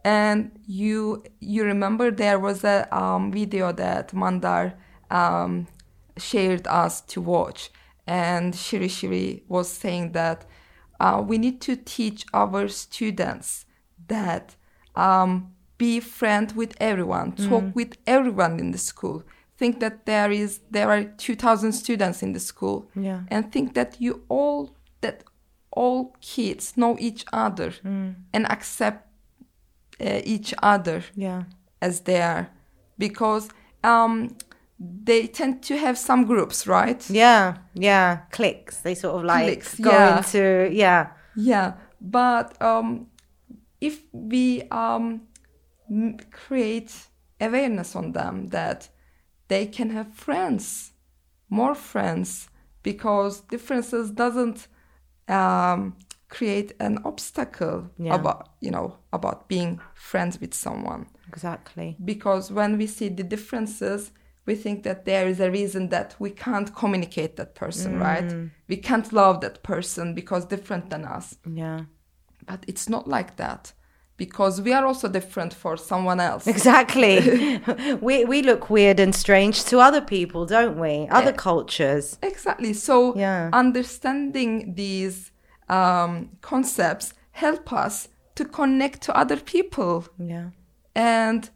and you you remember there was a um, video that Mandar um, shared us to watch, and Shiri Shiri was saying that uh, we need to teach our students that um, be friend with everyone, talk with everyone in the school. Think that there is there are two thousand students in the school, Yeah. and think that you all that all kids know each other and accept uh, each other Yeah. as they are, because um, they tend to have some groups, right? Yeah. Yeah. Clicks. They sort of like Clicks, go yeah. into, yeah. Yeah, but um, if we um, create awareness on them that they can have friends, more friends, because differences doesn't um, create an obstacle Yeah. about you know about being friends with someone. Exactly. Because when we see the differences, we think that there is a reason that we can't communicate that person, right? We can't love that person because different than us. Yeah. But it's not like that because we are also different for someone else. Exactly. we we look weird and strange to other people, don't we? Other Yeah. cultures. Exactly. So Yeah. understanding these um, concepts help us to connect to other people Yeah. and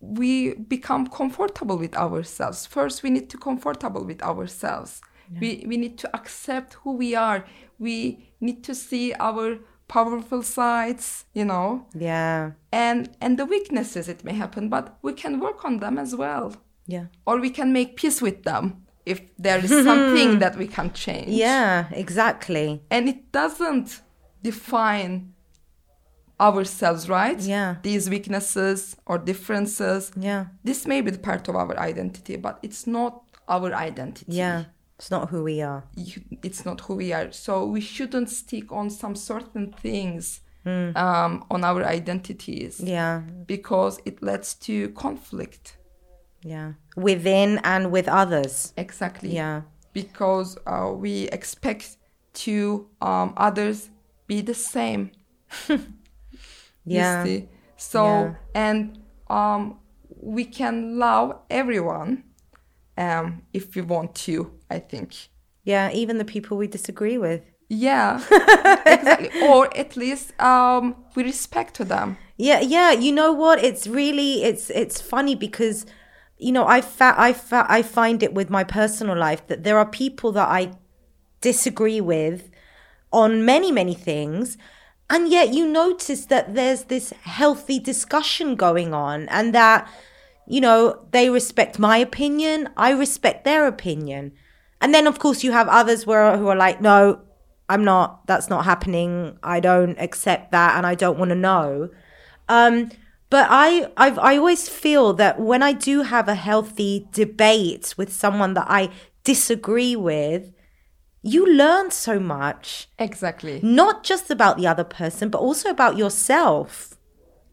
we become comfortable with ourselves. First, we need to comfortable with ourselves. We we need to accept who we are. We need to see our powerful sides, you know, Yeah. and and the weaknesses it may happen, but we can work on them as well. Yeah. Or we can make peace with them if there is something that we can change. Yeah, exactly. And it doesn't define ourselves, right? Yeah. These weaknesses or differences. Yeah. This may be the part of our identity, but it's not our identity. Yeah. It's not who we are. You- It's not who we are. So we shouldn't stick on some certain things um, on our identities Yeah. because it leads to conflict. Yeah. Within and with others. Exactly. Yeah. Because uh, we expect to um, others be the same. You Yeah. see? So Yeah. and um, we can love everyone um, if we want to. I think. Yeah. Even the people we disagree with. Yeah, exactly. Or at least um, we respect to them. Yeah, yeah. You know what? It's really it's it's funny because you know I fa- I fa- I find it with my personal life that there are people that I disagree with on many many things and yet you notice that there's this healthy discussion going on and that you know they respect my opinion i respect their opinion. And then of course you have others where who are like no i'm not that's not happening i don't accept that and i don't want to know. Um but I, I've, I always feel that when I do have a healthy debate with someone that I disagree with, you learn so much, Exactly. not just about the other person, but also about yourself.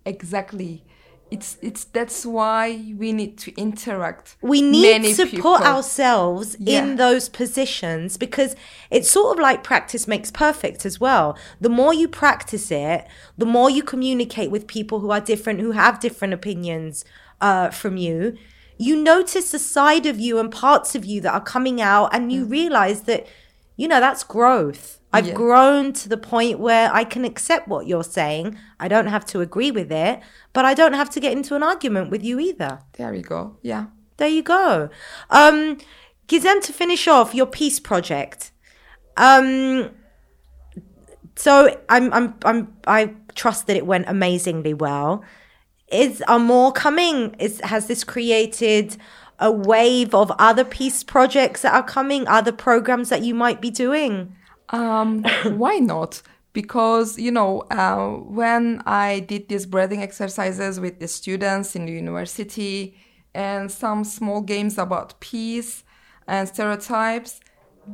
Exactly. It's it's that's why we need to interact. We need to people. put ourselves Yeah. in those positions because it's sort of like practice makes perfect as well. The more you practice it, the more you communicate with people who are different, who have different opinions uh, from you. You notice the side of you and parts of you that are coming out, and you realize that, you know, that's growth. I've Yeah. grown to the point where I can accept what you're saying. I don't have to agree with it, but I don't have to get into an argument with you either. There you go. Yeah. There you go. Um, Gizem, to finish off your peace project, um, So I'm I'm I'm I trust that it went amazingly well. Is are more coming? Is has this created a wave of other peace projects that are coming, other programs that you might be doing? Um, why not? Because you know, uh, when I did these breathing exercises with the students in the university and some small games about peace and stereotypes,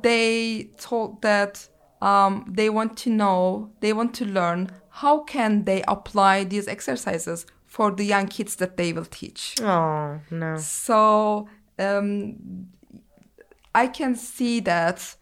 they told that um, they want to know, they want to learn how can they apply these exercises for the young kids that they will teach. Oh no! So um, I can see that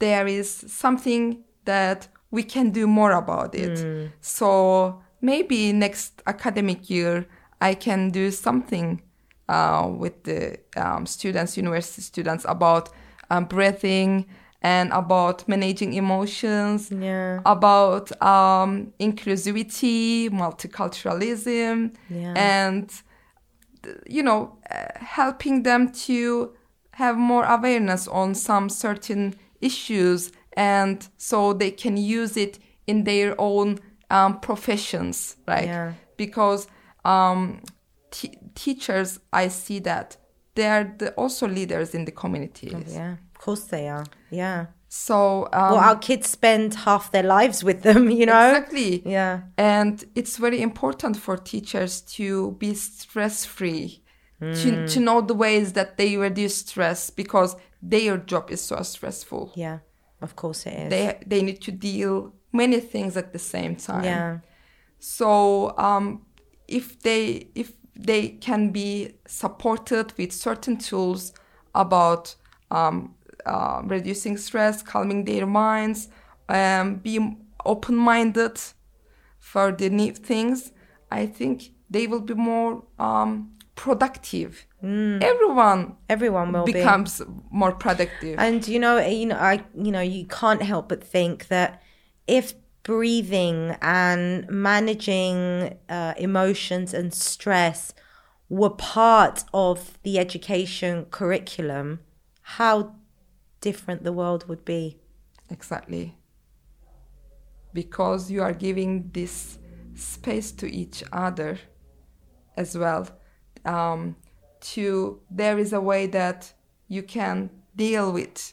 there is something that we can do more about it. So maybe next academic year I can do something uh, with the um, students, university students, about um, breathing and about managing emotions, Yeah. about um, inclusivity, multiculturalism, Yeah. and you know helping them to have more awareness on some certain issues and so they can use it in their own um, professions right Yeah. because um, t- teachers i see that they are the also leaders in the communities Yeah, of course they are. Yeah. so um, Well, our kids spend half their lives with them, you know? exactly Yeah. and it's very important for teachers to be stress free to, to know the ways that they reduce stress because their job is so stressful Yeah. Of course it is. they they need to deal many things at the same time yeah. so um, if they if they can be supported with certain tools about um, uh, reducing stress, calming their minds, um, be open-minded for the new things, I think they will be more um, productive. Everyone Everyone will be. becomes more productive. And you know, you know, I, you know, you can't help but think that if breathing and managing uh, emotions and stress were part of the education curriculum, how different the world would be. Exactly. Because you are giving this space to each other as well. Um, to there is a way that you can deal with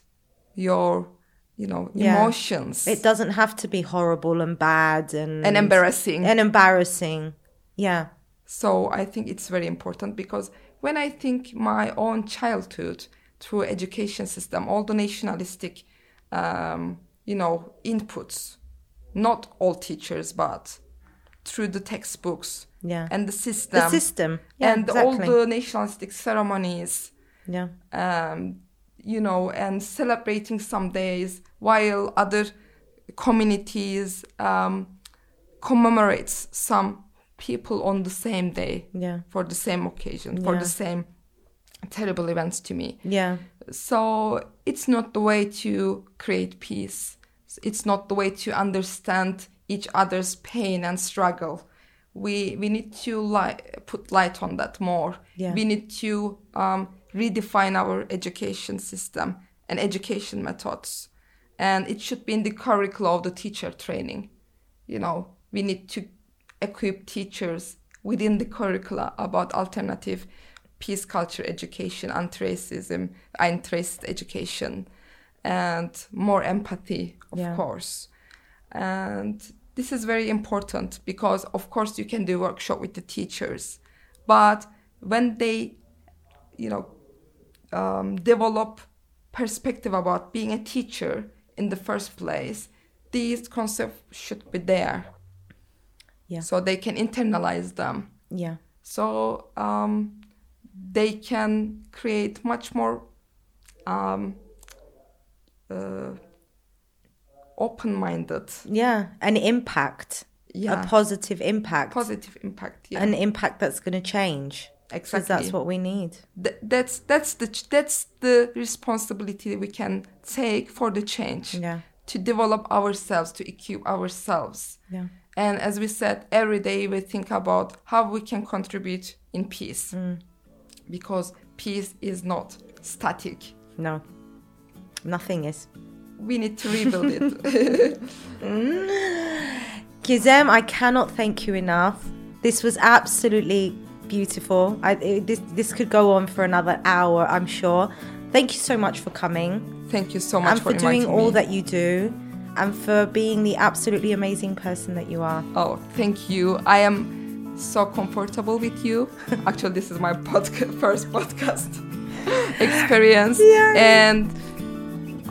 your, you know, Yeah. emotions It doesn't have to be horrible and bad and and embarrassing. and embarrassing. Yeah. So I think it's very important because when I think my own childhood through education system, all the nationalistic, um, you know, inputs, not all teachers, but through the textbooks Yeah. and the system, the system. Yeah, and exactly. all the nationalistic ceremonies, yeah. um, you know, and celebrating some days while other communities um, commemorates some people on the same day Yeah. for the same occasion for the same terrible events to me. Yeah. so it's not the way to create peace. It's not the way to understand each other's pain and struggle. We we need to light, put light on that more. Yeah. we need to um, redefine our education system and education methods. And it should be in the curriculum of the teacher training. You know we need to equip teachers within the curricula about alternative peace culture education anti-racism anti-racist education and more empathy of Yeah. course and this is very important because of course you can do workshop with the teachers but when they you know um, develop perspective about being a teacher in the first place these concepts should be there Yeah. so they can internalize them Yeah. so um, they can create much more um, uh, open-minded Yeah. An impact. Yeah. A positive impact. positive impact yeah An impact that's going to change. Exactly that's what we need. Th- that's that's the ch- that's the responsibility we can take for the change Yeah. to develop ourselves to equip ourselves Yeah. and as we said every day we think about how we can contribute in peace because peace is not static No. Nothing is. we need to rebuild it. Gizem, I cannot thank you enough. This was absolutely beautiful. I, it, this this could go on for another hour, I'm sure. Thank you so much for coming. Thank you so much and for, for doing all me. that you do, and for being the absolutely amazing person that you are. Oh, thank you. I am so comfortable with you. Actually, this is my podca- first podcast experience, Yeah. and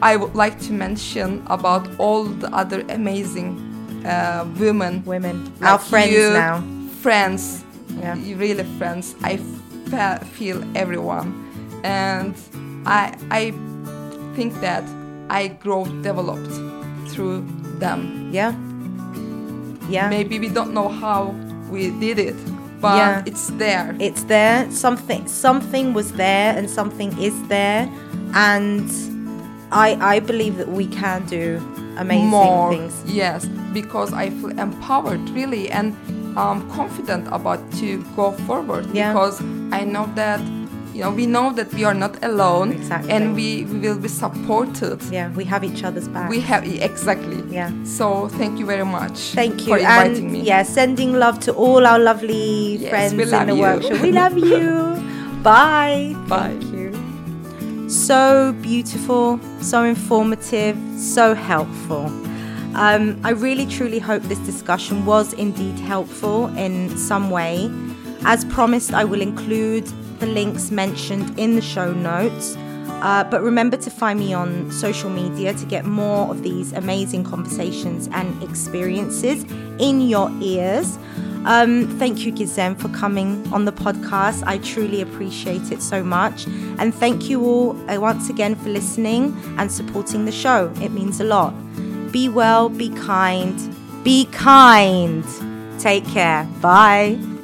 I would like to mention about all the other amazing uh, women Women, like our friends you, now. friends Yeah. really friends i fe- feel everyone and i i think that i grow developed through them Yeah. Yeah. maybe we don't know how we did it but Yeah. it's there. It's there. Something something was there and something is there. And i i believe that we can do amazing more. things. Yes because i feel empowered really and um, confident about to go forward Yeah. because i know that you know we know that we are not alone Exactly. and we, we will be supported yeah we have each other's back we have exactly Yeah. so thank you very much Thank you. for inviting and me yeah, sending love to all our lovely Yes, friends we in love the you. workshop. We love you. Bye. Bye. Thank you. So beautiful, so informative, so helpful. Um, I really truly hope this discussion was indeed helpful in some way. As promised, I will include the links mentioned in the show notes. Uh, but remember to find me on social media to get more of these amazing conversations and experiences in your ears. Um, thank you, Gizem, for coming on the podcast. I truly appreciate it so much. And thank you all uh, once again for listening and supporting the show. It means a lot. Be well, be kind, be kind. Take care. Bye.